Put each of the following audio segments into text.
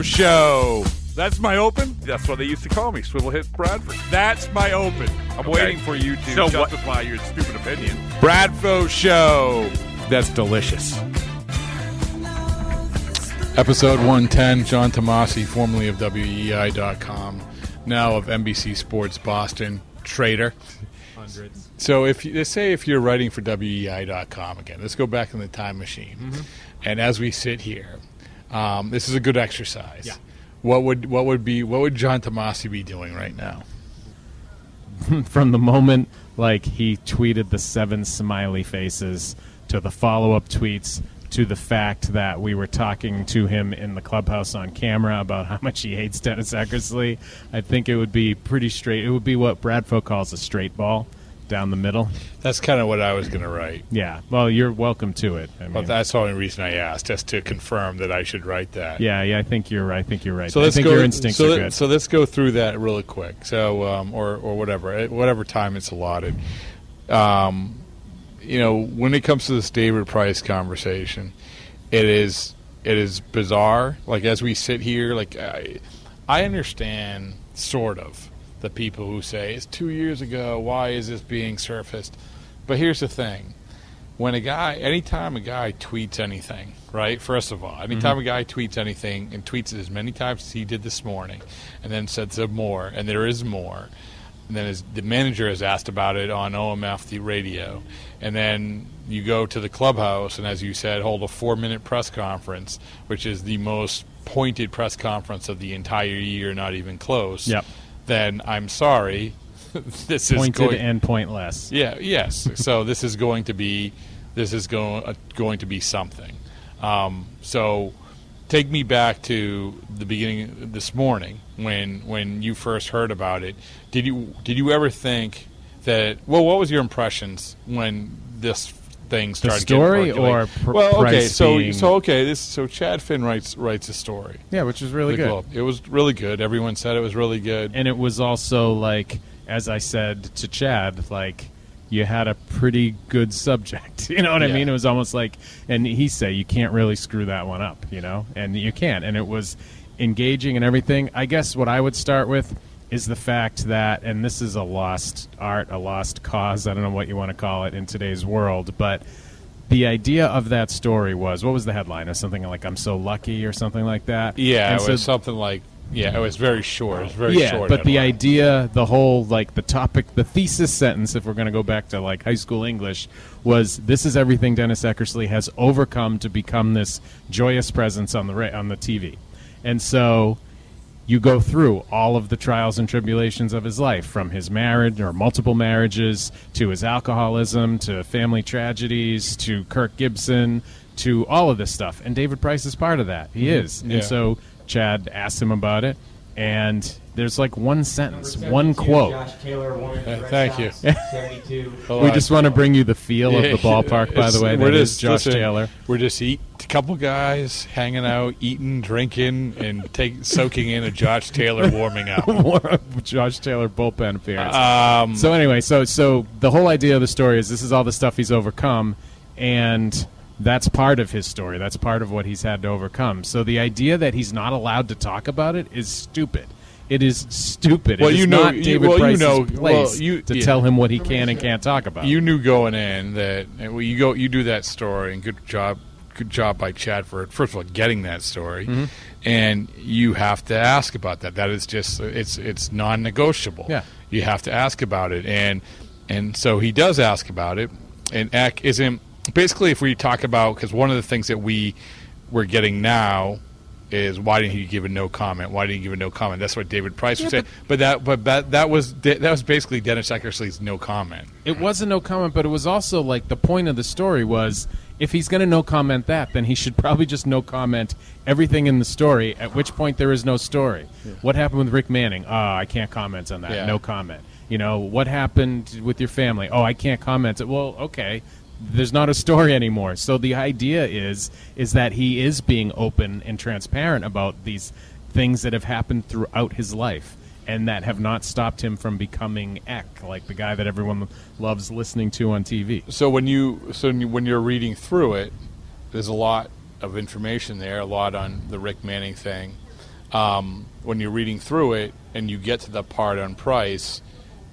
Bradfo Show. That's my open. That's what they used to call me, Swivel Hit Bradford. That's my open. I'm Okay. waiting for you to So what- justify your stupid opinion. Bradfo Show. That's delicious. Episode 110, John Tomase, formerly of WEEI.com, now of NBC Sports Boston, trader. So if you, let's say if you're writing for WEEI.com again, let's go back in the time machine. Mm-hmm. And as we sit here, um, this is a good exercise. Yeah. What would what would be what would John Tomase be doing right now? from the moment like he tweeted the seven smiley faces to the follow-up tweets to the fact that we were talking to him in the clubhouse on camera about how much he hates Dennis Eckersley, I think it would be pretty straight. It would be what Bradfo calls a straight ball down the middle. That's kind of what I was going to write. Yeah. Well, you're welcome to it. I But mean, that's the only reason I asked, just to confirm that I should write that. yeah, yeah. I think you're right. I think you're right. So I let's think go. your instincts so, are let- good. so let's go through that really quick. So, um, or or whatever, eh, whatever time it's allotted. Um, you know, when it comes to this David Price conversation, it is it is bizarre. Like as we sit here, like I, I understand sort of the people who say it's two years ago. Why is this being surfaced? But here's the thing: when a guy, anytime a guy tweets anything, right? First of all, anytime mm-hmm. a guy tweets anything and tweets it as many times as he did this morning, and then said some more, and there is more, and then his, the manager has asked about it on OMF the radio, and then you go to the clubhouse, and as you said, hold a four-minute press conference, which is the most pointed press conference of the entire year, not even close. Yep. Then I'm sorry, this is Pointed going, and pointless. yeah. Yes. so this is going to be this is going uh, going to be something. Um, so take me back to the beginning this morning when when you first heard about it. Did you did you ever think that? Well, what was your impressions when this thing started? getting story or pr- well, okay. So being- so okay. This so Chad Finn writes writes a story. Yeah, which is really The good. Globe. It was really good. Everyone said it was really good. and it was also like as I said to Chad, like you had a pretty good subject. You know what I mean? It was almost like, and he said you can't really screw that one up, you know, and you can't. And it was engaging and everything. I guess what I would start with is the fact that, and this is a lost art, a lost cause. I don't know what you want to call it in today's world, but the idea of that story was what was the headline or something like "I'm so lucky" or something like that. yeah, And it so was something like yeah, it was very short. It was very yeah, short. but the idea, the whole like the topic, the thesis sentence, if we're going to go back to like high school English, was this is everything Dennis Eckersley has overcome to become this joyous presence on the ra- on the TV, and so you go through all of the trials and tribulations of his life, from his marriage or multiple marriages to his alcoholism to family tragedies to Kirk Gibson to all of this stuff, and David Price is part of that. He mm-hmm. is, Yeah. and so Chad asked him about it, and there's like one sentence, one quote. Josh Taylor, Warren, Uh, Red thank you. Sox, 72. We just want to bring you the feel of the ballpark, by the way. we're just- Josh listen, Taylor. We're just eat a couple guys hanging out, eating, drinking, and take soaking in a Josh Taylor warming up. Josh Taylor bullpen appearance. Um, so anyway, so so the whole idea of the story is this is all the stuff he's overcome, and that's part of his story. That's part of what he's had to overcome. So the idea that he's not allowed to talk about it is stupid. It is stupid. Well, it is you know- not you- David well, you Price's know- place well, you- to yeah. tell him what he can and can't talk about. you knew going in that well, you go you do that story, and good job, good job by Chad for first of all getting that story, Mm-hmm. and you have to ask about that. That is just it's it's non-negotiable. Yeah. you have to ask about it, and and so he does ask about it, and Eck isn't basically if we talk about because one of the things that we we're getting now is why didn't he give a no comment? Why didn't he give a no comment? That's what David Price was saying. But that but that, that was that was basically Dennis Eckersley's no comment. It was a no comment, but it was also like the point of the story was if he's going to no comment that, then he should probably just no comment everything in the story. At which point there is no story. What happened with Rick Manning? Oh, I can't comment on that. Yeah. No comment. You know what happened with your family? Oh, I can't comment. Well, okay. There's not a story anymore. So the idea is is that he is being open and transparent about these things that have happened throughout his life and that have not stopped him from becoming Eck, like the guy that everyone loves listening to on TV. So when you so when you- when you're reading through it, there's a lot of information there, a lot on the Rick Manning thing. Um, when you're reading through it and you get to the part on price,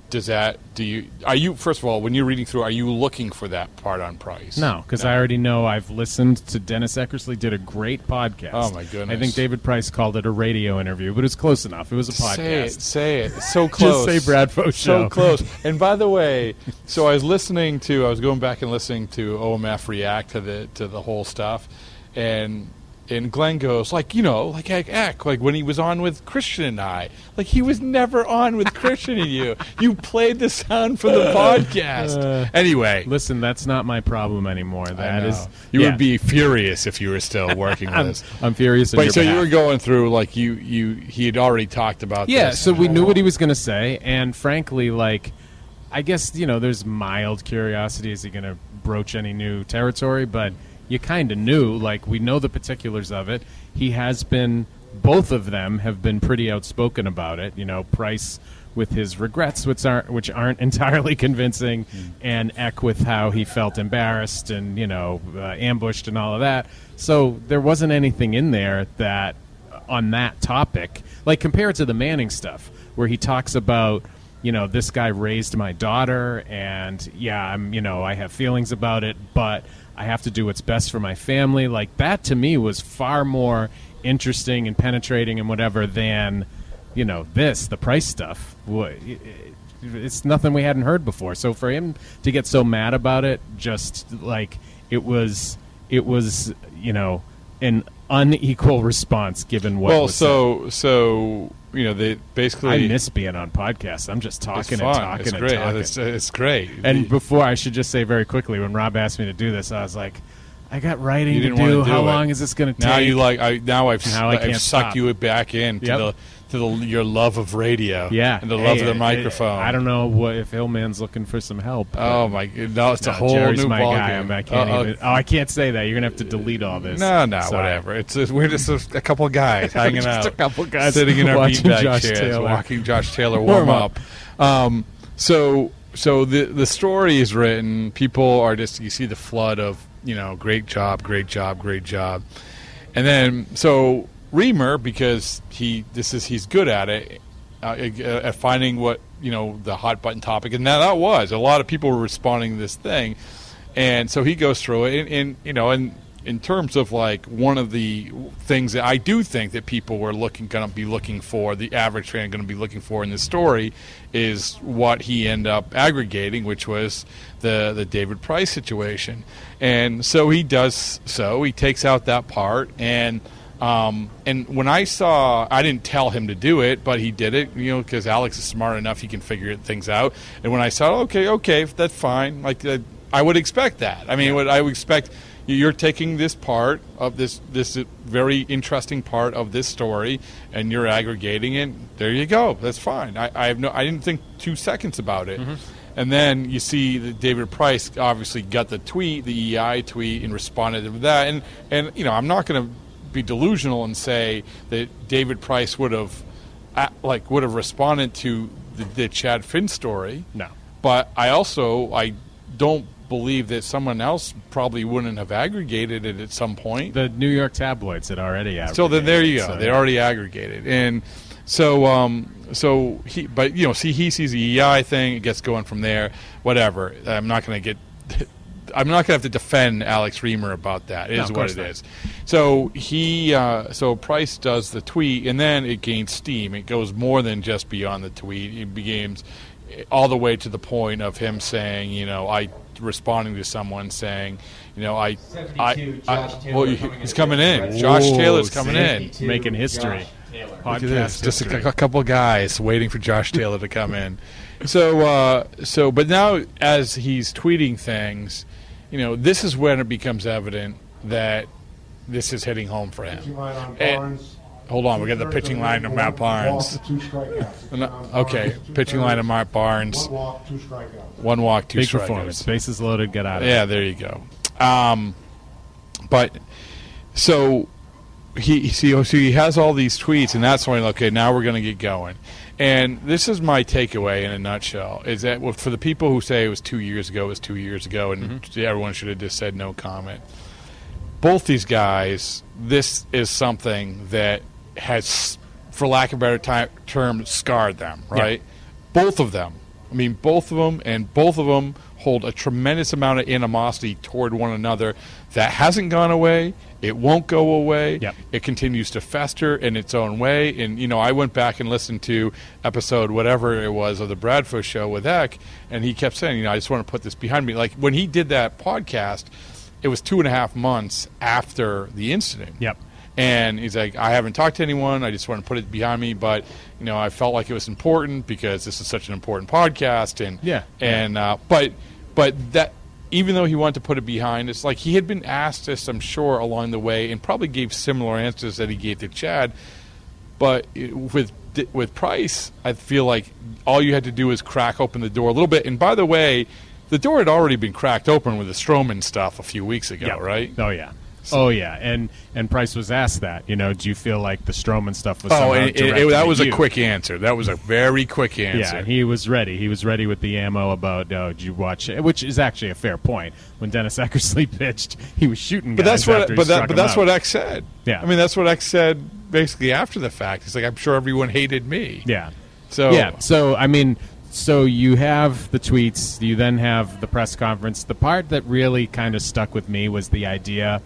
does that do you are you first of all when you're reading through are you looking for that part on price? No, because I already know I've listened to Dennis Eckersley did a great podcast. Oh, my goodness. I think David Price called it a radio interview, but it was close enough. It was a podcast. Say it, say it. So close. say Brad Show. So close. And by the way, so I was listening to, I was going back and listening to OMF react to the to the whole stuff, and and Glenn goes like, you know, like heck, heck, like when he was on with Christian and I, like he was never on with Christian and you. You played the sound for the podcast. Uh, anyway, Listen, that's not my problem anymore. That is, you yeah. would be furious if you were still working with I'm, us. I'm furious. your so you were going through like you you he had already talked about Yeah, so we knew what he was going to say, and frankly, like, I guess you know, there's mild curiosity. Is he going to broach any new territory? But you kind of knew. Like, we know the particulars of it. He has been. Both of them have been pretty outspoken about it. You know, Price with his regrets, which aren't which aren't entirely convincing, and Eck with how he felt embarrassed and you know uh, ambushed and all of that. So there wasn't anything in there that on that topic, like compared to the Manning stuff, where he talks about, you know, this guy raised my daughter, and yeah, I'm, you know, I have feelings about it, but I have to do what's best for my family. Like that to me was far more interesting and penetrating and whatever than, you know, this the price stuff. It's nothing we hadn't heard before. So for him to get so mad about it, just like it was, it was, you know, an unequal response given what well, was so so you know they basically. I miss being on podcasts. I'm just talking and talking it's and great. talking. It's, it's great. and before, I should just say very quickly, when Rob asked me to do this, I was like, I got writing to do. to do How it. long is this going to take? Now you like I now I've Now I I've sucked stop. you back in to Yep. the to the your love of radio. yeah, and the love Hey, of the microphone. I don't know what if Hillman's looking for some help. Oh my! No, it's a No, whole Jerry's new my guy. I can't Uh-oh. even. Oh, I can't say that. You're gonna have to delete all this. No, no, Sorry. whatever. It's just, we're just a, a couple guys hanging Just out, a couple guys sitting in our beanbag chairs, Taylor. watching Josh Taylor warm, Warm up. Um, so, so the the story is written. People are just you see the flood of you know, great job, great job, great job, and then so Reimer because he this is he's good at it uh, at finding what you know the hot button topic, and now that was a lot of people were responding to this thing, and so he goes through it, and, and you know, and in terms of like one of the things that I do think that people were looking going to be looking for, the average fan going to be looking for in this story, is what he ended up aggregating, which was the the David Price situation, and so he does so he takes out that part and. Um, and when I saw, I didn't tell him to do it, but he did it, you know, because Alex is smart enough; he can figure things out. And when I saw, okay, okay, that's fine. Like uh, I would expect that. I mean, what I would expect, you're taking this part of this this very interesting part of this story, and you're aggregating it. There you go. That's fine. I, I have no. I didn't think two seconds about it. And then you see that David Price obviously got the tweet, the EI tweet, and responded to that. And and you know, I'm not going to be delusional and say that David Price would have like would have responded to the, the Chad Finn story. No. But I also I don't believe that someone else probably wouldn't have aggregated it at some point. The New York tabloids had already out. So then there you go. So, They already aggregated, and so um, so he, but you know, see, he sees the EI thing. It gets going from there. Whatever. I'm not going to get. I'm not going to have to defend Alex Reimer about that. It No, is what course it not. is. So he, uh, so Price does the tweet, and then it gains steam. It goes more than just beyond the tweet. It begins all the way to the point of him saying, you know, I responding to someone saying, you know, I, I, 72, I Josh Taylor well, coming he- in he's coming in. Josh Whoa, Taylor's coming see? in. Making history. Josh Taylor. Look at this. Just a, a couple guys waiting for Josh Taylor to come in. So, uh, so, but now as he's tweeting things, you know, this is when it becomes evident that this is hitting home for him. Pitching line on And- hold on, we got the pitching line of Matt Barnes. Two strikeouts. No, On okay, pitching line of thirds, Matt Barnes. One walk, two strikeouts. One walk, two Big strikeouts. performance. Bases loaded. Get out of Yeah, there you go. Um, but so he see oh, so he has all these tweets, and that's when okay, now we're going to get going. And this is my takeaway in a nutshell: is that well, for the people who say it was two years ago, it was two years ago, and mm-hmm. everyone should have just said no comment. Both these guys, this is something that has, for lack of a better ti- term, scarred them. Right? Both of them. I mean, both of them, and both of them hold a tremendous amount of animosity toward one another that hasn't gone away. It won't go away. Yep. It continues to fester in its own way. And, you know, I went back and listened to episode whatever it was of the Bradford show with Eck, and he kept saying, you know, I just want to put this behind me. Like, when he did that podcast, it was two and a half months after the incident. Yep. And he's like, I haven't talked to anyone. I just want to put it behind me. But, you know, I felt like it was important because this is such an important podcast. And, Yeah. and, uh, but, but that, even though he wanted to put it behind, it's like he had been asked this, I'm sure, along the way, and probably gave similar answers that he gave to Chad. But with with Price, I feel like all you had to do was crack open the door a little bit. And by the way, the door had already been cracked open with the Stroman stuff a few weeks ago, Yep. right? Oh yeah. Oh yeah, and and Price was asked that. You know, do you feel like the Stroman stuff was? Oh, it, it, that at was a you? quick answer. That was a very quick answer. Yeah, he was ready. He was ready with the ammo about. Oh, did you watch? it? Which is actually a fair point. When Dennis Eckersley pitched, he was shooting. but that's what but that but that's out. what X said. Yeah. I mean that's what X said basically after the fact. He's like, I'm sure everyone hated me. Yeah. So Yeah. So I mean, so you have the tweets. You then have the press conference. The part that really kind of stuck with me was the idea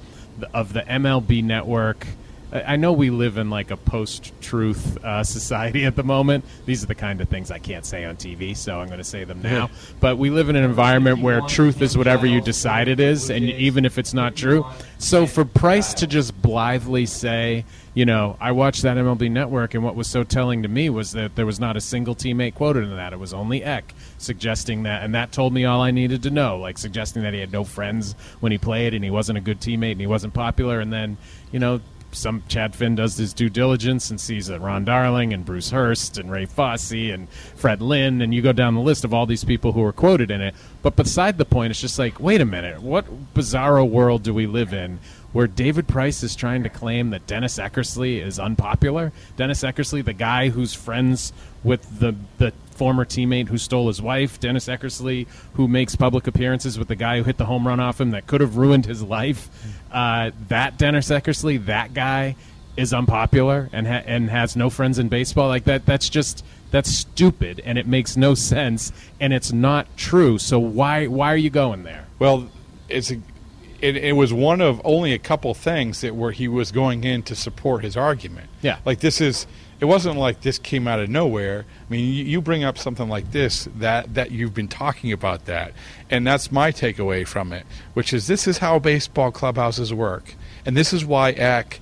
of the MLB network. I know we live in like a post-truth uh, society at the moment. These are the kind of things I can't say on TV, so I'm going to say them now. But we live in an environment where truth is whatever you decide it is, and even if it's not true. So for Price to just blithely say, you know, I watched that MLB Network, and what was so telling to me was that there was not a single teammate quoted in that. It was only Eck suggesting that, and that told me all I needed to know, like suggesting that he had no friends when he played, and he wasn't a good teammate, and he wasn't popular, and then, you know. Some Chad Finn does his due diligence and sees that Ron Darling and Bruce Hurst and Ray Fosse and Fred Lynn, and you go down the list of all these people who were quoted in it. But beside the point, it's just like, wait a minute, what bizarro world do we live in where David Price is trying to claim that Dennis Eckersley is unpopular. Dennis Eckersley, the guy who's friends with the the former teammate who stole his wife, Dennis Eckersley, who makes public appearances with the guy who hit the home run off him that could have ruined his life. Uh, that Dennis Eckersley, that guy is unpopular and ha- and has no friends in baseball like that. That's just that's stupid and it makes no sense and it's not true. So why why are you going there? Well, it's a, it, it was one of only a couple things that where he was going in to support his argument. Yeah. like this is. It wasn't like this came out of nowhere. I mean, you, you bring up something like this that that you've been talking about that, and that's my takeaway from it, which is this is how baseball clubhouses work, and this is why Eck,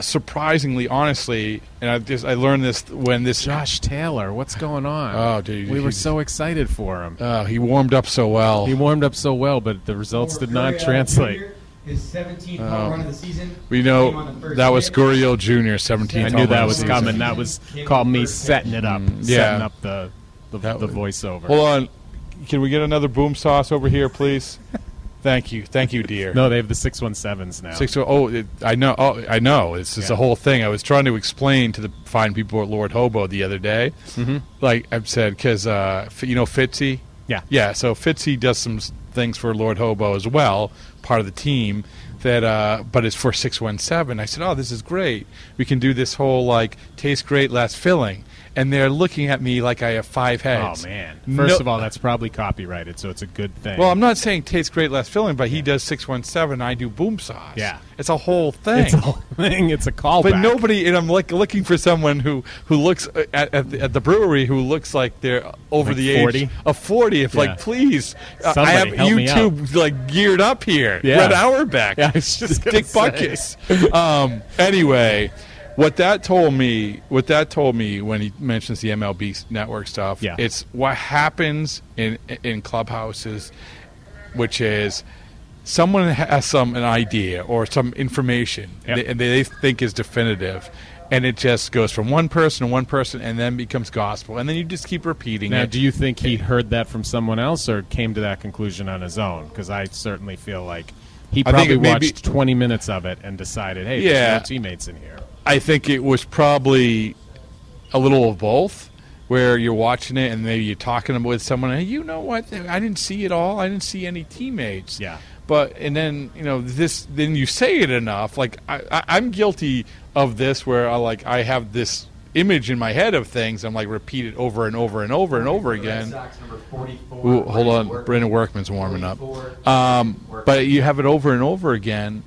surprisingly, honestly, and I just I learned this when this Josh Taylor, what's going on? Oh, dude, we were so excited for him. uh, he warmed up so well. He warmed up so well, but the results did not translate. His 17th home run of the season. we know on the that was hit. Gurriel Jr. 17th. I knew that was coming. That was called me setting it up, yeah. setting up the the, the voiceover. Hold on. Can we get another boom sauce over here, please? Thank you. Thank you, dear. No, they have the six one sevens now. Six. Oh, it, I know. Oh, I know. It's just Yeah. a whole thing. I was trying to explain to the fine people at Lord Hobo the other day. Mm-hmm. Like I've said, because uh, you know Fitzy. Yeah. Yeah. So Fitzy does some things for Lord Hobo as well, part of the team. That, uh, but it's for six one seven. I said, "Oh, this is great. We can do this whole like taste great, less filling." And they're looking at me like I have five heads. Oh man! First No- of all, that's probably copyrighted, so it's a good thing. Well, I'm not saying tastes great less filling, but he does six one seven. I do boom sauce. Yeah, it's a whole thing. It's a whole thing. It's a callback. But nobody, and I'm like looking for someone who who looks uh, at, at, the, at the brewery who looks like they're over Like the 40? age of 40. If Yeah. like, please, uh, I have YouTube like geared up here. Yeah. Red Auerbach, Yeah, it's just Dick. Butkus. um, anyway, what that told me, what that told me when he mentions the MLB network stuff, Yeah. it's what happens in in clubhouses, which is someone has some an idea or some information Yep. they- and they think is definitive and it just goes from one person to one person and then becomes gospel and then you just keep repeating Now, it do you think he heard that from someone else or came to that conclusion on his own? Because I certainly feel like he probably may be- watched 20 minutes of it and decided, hey, Yeah. there's no teammates in here. i think it was probably a little of both where you're watching it and maybe you're talking with someone hey you know what i didn't see it all i didn't see any teammates Yeah. But and then you know this then you say it enough like I, I, i'm guilty of this where i like i have this image in my head of things i'm like repeat it over and over and over and over again Sox number 44. Ooh, hold on, Workman. Brandon Workman's warming up. Um, but you have it over and over again,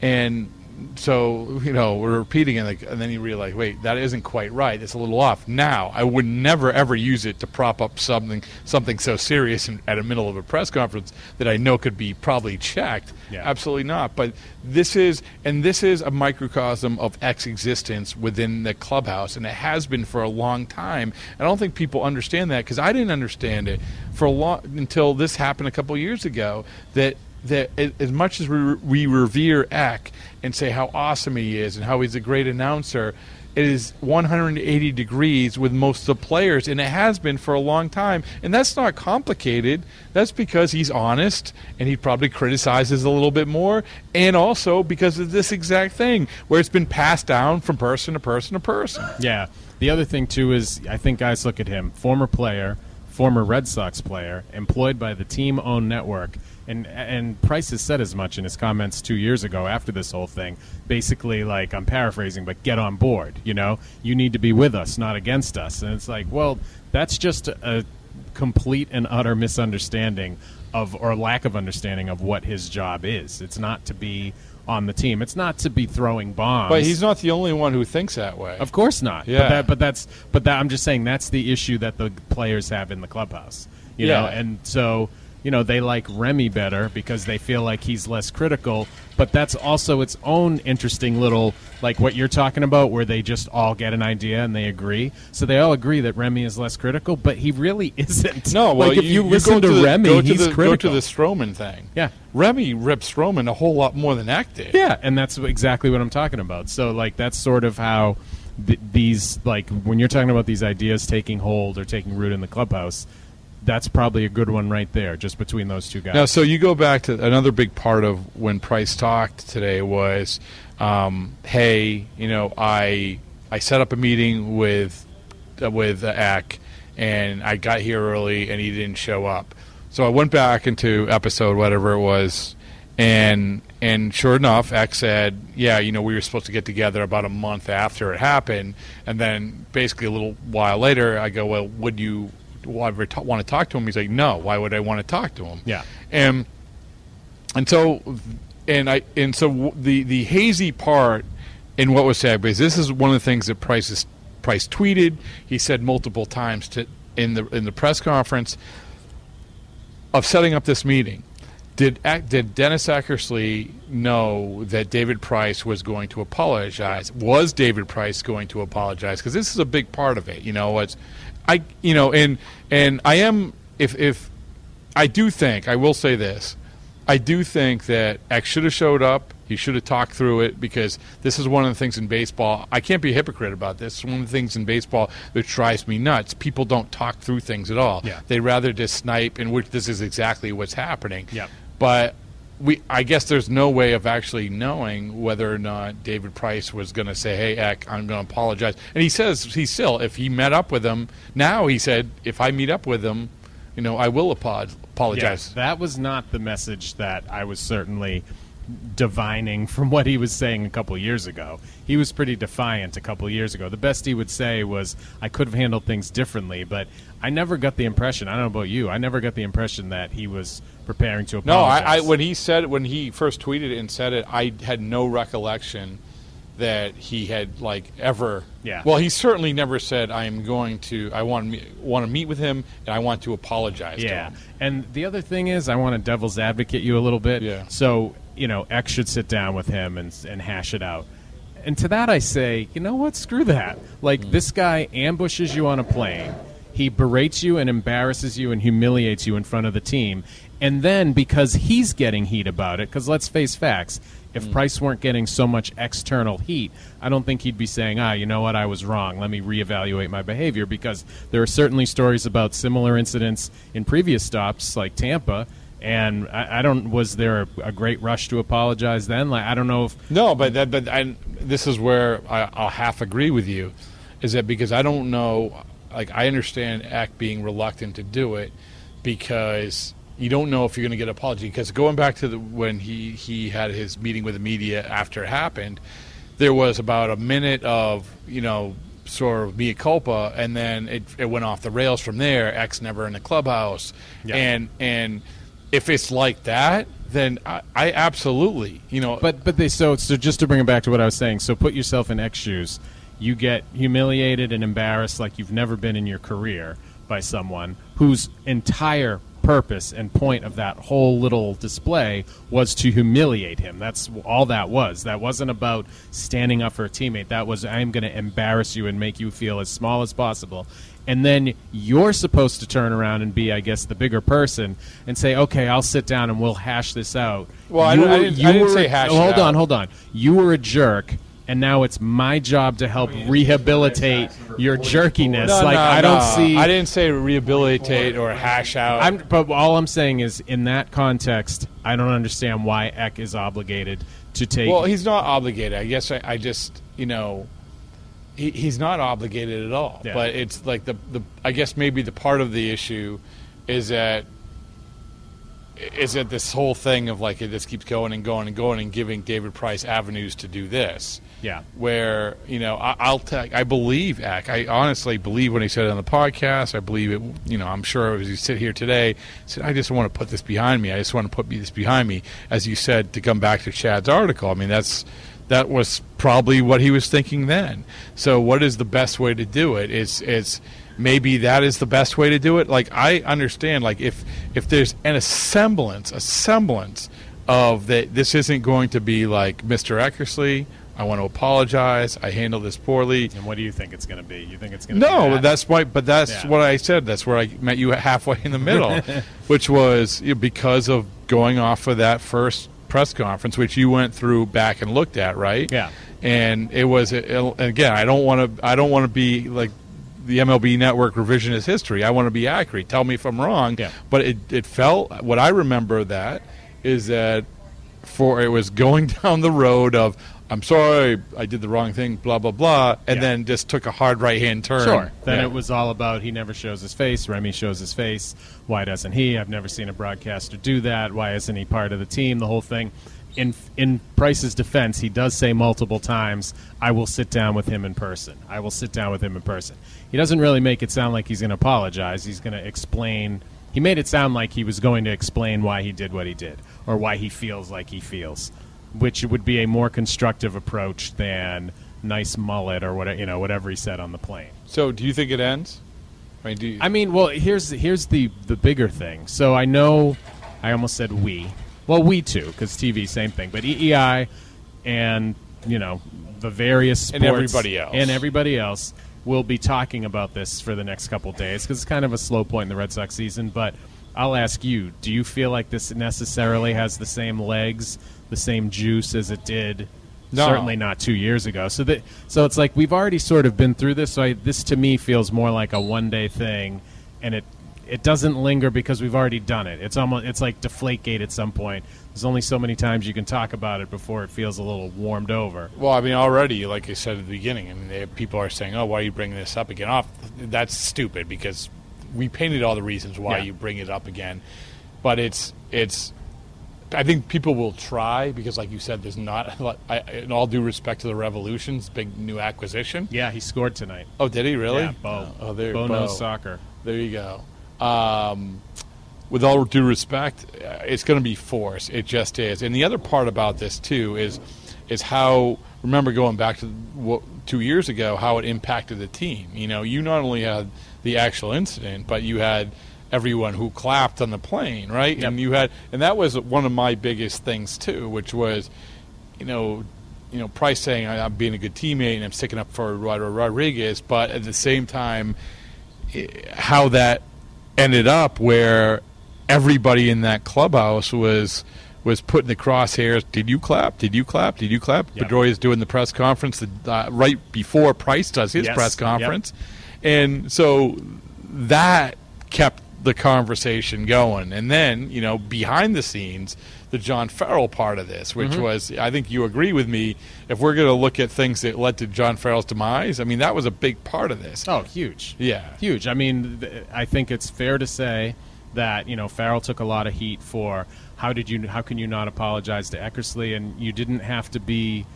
and so you know we're repeating it, like, and then you realize, wait, that isn't quite right. It's a little off. Now, I would never ever use it to prop up something something so serious in, at the middle of a press conference that I know could be probably checked. Yeah. Absolutely not. But this is, and this is a microcosm of Eck's existence within the clubhouse, and it has been for a long time. I don't think people understand that because I didn't understand it for a long until this happened a couple years ago. That that as much as we, we revere Eck and say how awesome he is and how he's a great announcer, it is 180 degrees with most of the players, and it has been for a long time. And that's not complicated. That's because he's honest and he probably criticizes a little bit more, and also because of this exact thing where it's been passed down from person to person to person. Yeah. The other thing too is I think guys look at him, former player, former Red Sox player, employed by the team-owned network, and and Price has said as much in his comments two years ago after this whole thing. Basically, like I'm paraphrasing, but get on board. You know, you need to be with us, not against us. And it's like, well, that's just a complete and utter misunderstanding of or lack of understanding of what his job is. It's not to be on the team. It's not to be throwing bombs. But he's not the only one who thinks that way. Of course not. Yeah. But, that, but that's but that I'm just saying that's the issue that the players have in the clubhouse. You know, Yeah. and so you know they like Remy better because they feel like he's less critical. But that's also its own interesting little like what you're talking about, where they just all get an idea and they agree. So they all agree that Remy is less critical, but he really isn't. No, well, like if you, listen go to, the, Remy, go to he's the, critical. Go to the Stroman thing. Yeah. Remy rips Stroman a whole lot more than Eck did. Yeah, and that's exactly what I'm talking about. So, like, that's sort of how th- these, like, when you're talking about these ideas taking hold or taking root in the clubhouse, that's probably a good one right there, just between those two guys. Now, so you go back to another big part of when Price talked today was, um, hey, you know, I I set up a meeting with uh, with uh, Eck, and I got here early, and he didn't show up. So I went back into episode whatever it was, and and sure enough, Eck said, yeah, you know, we were supposed to get together about a month after it happened, and then basically a little while later, I go, well, would you? Ever ta- want to talk to him? He's like, no. Why would I want to talk to him? Yeah. and and so and I and so w- the the hazy part in what was said because this is one of the things that Price is, Price tweeted. He said multiple times to in the in the press conference of setting up this meeting. Did did Dennis Eckersley know that David Price was going to apologize? Was David Price going to apologize? Because this is a big part of it. You know, it's I you know, and and I am if if I do think I will say this. I do think that X should have showed up. He should have talked through it because this is one of the things in baseball. I can't be a hypocrite about this. It's one of the things in baseball that drives me nuts. People don't talk through things at all. Yeah. They rather just snipe, and which this is exactly what's happening. Yep. But we, I guess, there's no way of actually knowing whether or not David Price was going to say, "Hey, Eck, I'm going to apologize." And he says he still, if he met up with him now, he said, "If I meet up with him, you know, I will apo- apologize." Yeah, that was not the message that I was certainly divining from what he was saying a couple years ago. He was pretty defiant a couple years ago. The best he would say was, "I could have handled things differently," but I never got the impression. I don't know about you. I never got the impression that he was preparing to No, apologize. I, I when he said when he first tweeted it and said it, I had no recollection that he had like ever. Yeah. Well, he certainly never said, "I am going to. I want me- want to meet with him and I want to apologize to Yeah. him." And the other thing is, I want to devil's advocate you a little bit. Yeah. So, you know, X should sit down with him and, and hash it out. And to that, I say, you know what? Screw that. Like, this guy ambushes you on a plane. He berates you and embarrasses you and humiliates you in front of the team. And then, because he's getting heat about it, because let's face facts, if Price weren't getting so much external heat, I don't think he'd be saying, ah, you know what, I was wrong. Let me reevaluate my behavior because there are certainly stories about similar incidents in previous stops, like Tampa. And I, I don't. Was there a, a great rush to apologize then? Like I don't know if No, but that, but I, this is where I, I'll half agree with you, is that because I don't know, like I understand Eck being reluctant to do it because you don't know if you're going to get an apology. Because going back to the, when he he had his meeting with the media after it happened, there was about a minute of you know sort of mea culpa, and then it, it went off the rails from there. X never in the clubhouse, Yeah. and and if it's like that, then I, I absolutely you know. But but they so so just to bring it back to what I was saying. So put yourself in Eck's shoes. You get humiliated and embarrassed like you've never been in your career by someone whose entire purpose and point of that whole little display was to humiliate him. That's all that was. That wasn't about standing up for a teammate. That was I'm going to embarrass you and make you feel as small as possible. And then you're supposed to turn around and be, I guess, the bigger person and say, "Okay, I'll sit down and we'll hash this out." Well, I You don't- I didn't- you I didn't were- say hash it Hold out. on, hold on. You were a jerk, and now it's my job to help rehabilitate your jerkiness. No, like no, I don't no. see. I didn't say rehabilitate or hash out. I'm, but all I'm saying is, in that context, I don't understand why Eck is obligated to take. well, he's not obligated. I guess I, I just you know. He, he's not obligated at all, Yeah. but it's like the, the I guess maybe the part of the issue is that is that this whole thing of like it just keeps going and going and going and giving David Price avenues to do this. Yeah. Where you know I, I'll take I believe Ack. I honestly believe when he said it on the podcast. I believe it. You know I'm sure as you sit here today, said I just want to put this behind me. I just want to put this behind me. As you said to come back to Chad's article. I mean that's that was probably what he was thinking then. So what is the best way to do it? Is is maybe that is the best way to do it. Like I understand, like if if there's an a semblance, a semblance of that, this isn't going to be like Mr. Eckersley. I want to apologize. I handled this poorly. and what do you think it's going to be? You think it's going to No, be but that? that's why. But that's Yeah. what I said. That's where I met you halfway in the middle, which was because of going off of that first press conference, which you went through back and looked at, right? Yeah. And it was it, again. I don't want to. I don't want to be like the MLB Network revisionist history. I want to be accurate. Tell me if I'm wrong. Yeah. But it it felt what I remember that is that for it was going down the road of. I'm sorry, I did the wrong thing, blah blah blah, and Yeah. then just took a hard right hand turn. Sure. Then Yeah. it was all about he never shows his face. Remy shows his face. Why doesn't he? I've never seen a broadcaster do that. Why isn't he part of the team? The whole thing. In in Price's defense, he does say multiple times, "I will sit down with him in person. I will sit down with him in person." He doesn't really make it sound like he's going to apologize. He's going to explain. He made it sound like he was going to explain why he did what he did or why he feels like he feels, which would be a more constructive approach than nice mullet or whatever you know whatever he said on the plane. So, do you think it ends? I mean, do you, I mean, well, here's here's the the bigger thing. So I know, I almost said we. Well, we too, because TV, same thing. But EEI and you know the various sports And everybody else. and everybody else will be talking about this for the next couple days because it's kind of a slow point in the Red Sox season. But I'll ask you: Do you feel like this necessarily has the same legs, the same juice as it did? No. Certainly not two years ago. So that so it's like we've already sort of been through this. So I, this to me feels more like a one day thing, and it it doesn't linger because we've already done it. It's almost it's like Deflategate at some point. There's only so many times you can talk about it before it feels a little warmed over. well, I mean, already, like I said at the beginning, I mean, they, people are saying, "Oh, why are you bringing this up again?" Off, that's stupid because we painted all the reasons why Yeah. you bring it up again. But it's it's I think people will try because, like you said, there's not. I, in all due respect to the Revolutions, big new acquisition. Yeah, he scored tonight. Oh, did he really? Yeah, Bo. Oh, there. Bo Bo. knows soccer. There you go. Um, with all due respect, uh, it's going to be force. It just is. And the other part about this too is is how remember going back to what, two years ago how it impacted the team. You know, you not only had the actual incident, but you had everyone who clapped on the plane, right? Yep. And you had, and that was one of my biggest things too, which was, you know, you know, Price saying "I- I'm being a good teammate and I'm sticking up for Rod- Rodriguez, but at the same time, how that ended up where everybody in that clubhouse was was put in the crosshairs. Did you clap? Did you clap? Did you clap? Yep. Pedroia's doing the press conference the, uh, right before Price does his Yes. press Yep. conference, and so that kept the conversation going. And then, you know, behind the scenes, the John Farrell part of this, which Mm-hmm. was, I think you agree with me, if we're going to look at things that led to John Farrell's demise, I mean, that was a big part of this. Oh, huge. Yeah. Huge. I mean, th- I think it's fair to say that, you know, Farrell took a lot of heat for how did you how can you not apologize to Eckersley and you didn't have to be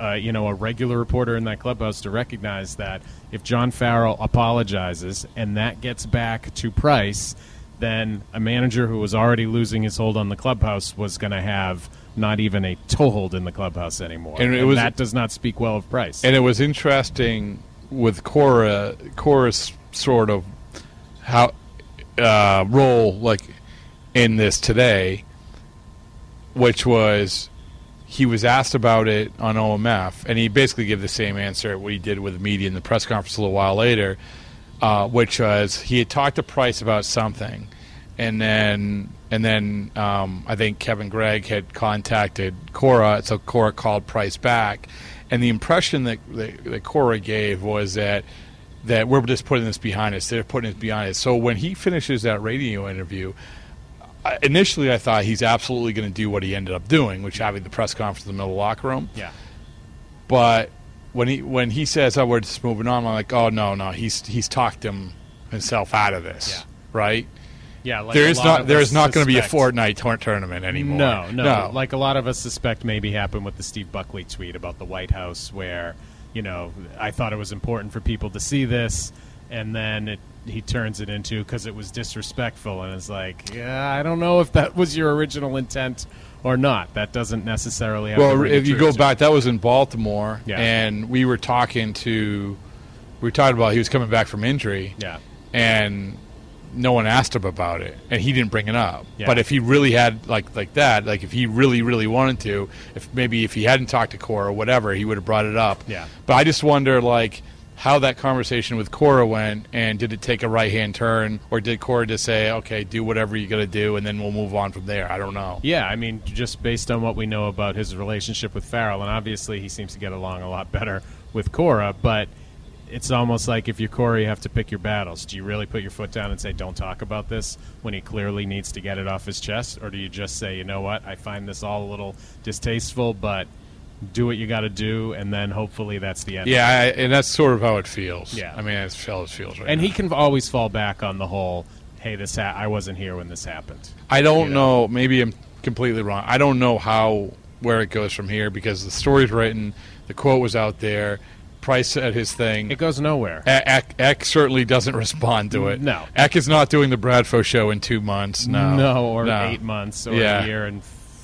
uh, you know, a regular reporter in that clubhouse to recognize that if John Farrell apologizes and that gets back to Price, then a manager who was already losing his hold on the clubhouse was going to have not even a toehold in the clubhouse anymore. And it was- that does not speak well of Price. And it was interesting with Cora, Cora's sort of how uh, role like in this today, which was he was asked about it on OMF, and he basically gave the same answer what he did with the media in the press conference a little while later, uh, which was he had talked to Price about something, and then and then um, I think Kevin Gregg had contacted Cora, so Cora called Price back, and the impression that that, that Cora gave was that that we're just putting this behind us. They're putting it behind us. So when he finishes that radio interview, initially I thought he's absolutely going to do what he ended up doing, which having the press conference in the middle of the locker room. yeah. But when he when he says, "Oh, we're just moving on," I'm like, "Oh no, no, he's he's talked him himself out of this, Yeah. right?" Yeah, like there is not there is not going to be a. Fortnite tour- tournament anymore. No, no, no. Like a lot of us suspect maybe happened with the Steve Buckley tweet about the White House, where you know I thought it was important for people to see this, and then it, he turns it into because it was disrespectful, and it's like, yeah, I don't know if that was your original intent or not. That doesn't necessarily. Have to well, if you go back, that was in Baltimore, Yeah. and we were talking to we were talking about he was coming back from injury, yeah, and no one asked him about it, and he didn't bring it up. Yeah. But if he really had like like that, like if he really really wanted to, if maybe if he hadn't talked to Cora or whatever, he would have brought it up. Yeah. But I just wonder like how that conversation with Cora went, and did it take a right hand turn, or did Cora just say, "Okay, do whatever you got to do, and then we'll move on from there"? I don't know. yeah. I mean, just based on what we know about his relationship with Farrell, and obviously he seems to get along a lot better with Cora, but. It's almost like if you're Corey, you have to pick your battles. Do you really put your foot down and say, "Don't talk about this" when he clearly needs to get it off his chest, or do you just say, "You know what? I find this all a little distasteful, but do what you got to do, and then hopefully that's the end." Yeah, I, and that's sort of how it feels. Yeah. I mean, that's how it feels right and now. he can always fall back on the whole, "Hey, this ha- I wasn't here when this happened." I don't you know. know. Maybe I'm completely wrong. I don't know how where it goes from here because the story's written, the quote was out there. Price said his thing. It goes nowhere. Eck, Eck certainly doesn't respond to it. No. Eck is not doing the Bradfo show in two months. No, no, or No. eight months, or Yeah. a year and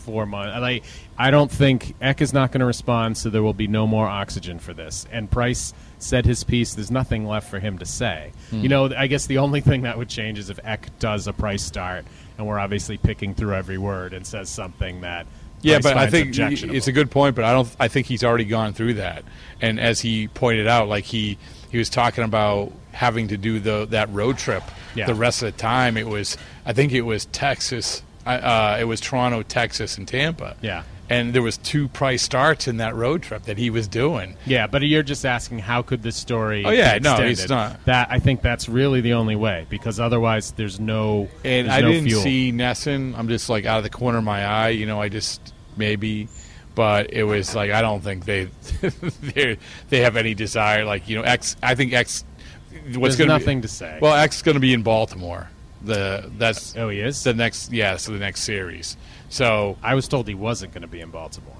four months. Like, I don't think Eck is not going to respond, so there will be no more oxygen for this. And Price said his piece. There's nothing left for him to say. Hmm. You know, I guess the only thing that would change is if Eck does a Price start, and we're obviously picking through every word and says something that. Yeah, but I think it's a good point. But I don't. I think he's already gone through that. And as he pointed out, like he he was talking about having to do the that road trip Yeah. the rest of the time. It was I think it was Texas. Uh, it was Toronto, Texas, and Tampa. Yeah. And there was two price starts in that road trip that he was doing. Yeah, but you're just asking how could this story? Oh, yeah, be no, it's not. That I think that's really the only way because otherwise there's no. And there's I no didn't fuel. see Nesson. I'm just like out of the corner of my eye. You know, I just maybe, but it was like I don't think they they they have any desire. Like you know, X. I think X. What's There's going nothing to say. Well, X is going to be in Baltimore. The that's Oh, he is? the next yeah. So the next series. So I was told he wasn't going to be in Baltimore.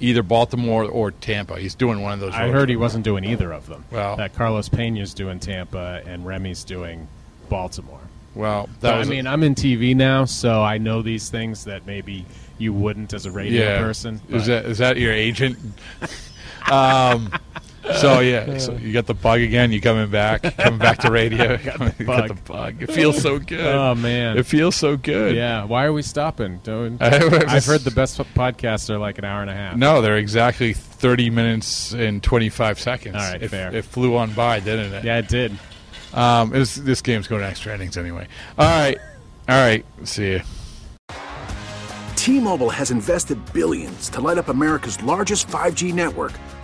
either Baltimore or Tampa. He's doing one of those. I heard he wasn't doing either of them. Well- that Carlos Pena's doing Tampa and Remy's doing Baltimore. Well, that But, I mean, I'm in TV now, so I know these things that maybe you wouldn't as a radio yeah. person. Is that is that your agent? um. So yeah, so you got the bug again. You coming back? Coming back to radio? you got the bug. bug. It feels so good. Oh, man. it feels so good. Yeah, why are we stopping? Don't, I was- I've heard the best podcasts are like an hour and a half. No, they're exactly thirty minutes and twenty five seconds. All right, it, fair. It flew on by, didn't it? Yeah, it did. Um, it was, this game's going to extra innings anyway. All right, all right. See you. T-Mobile has invested billions to light up America's largest 5G network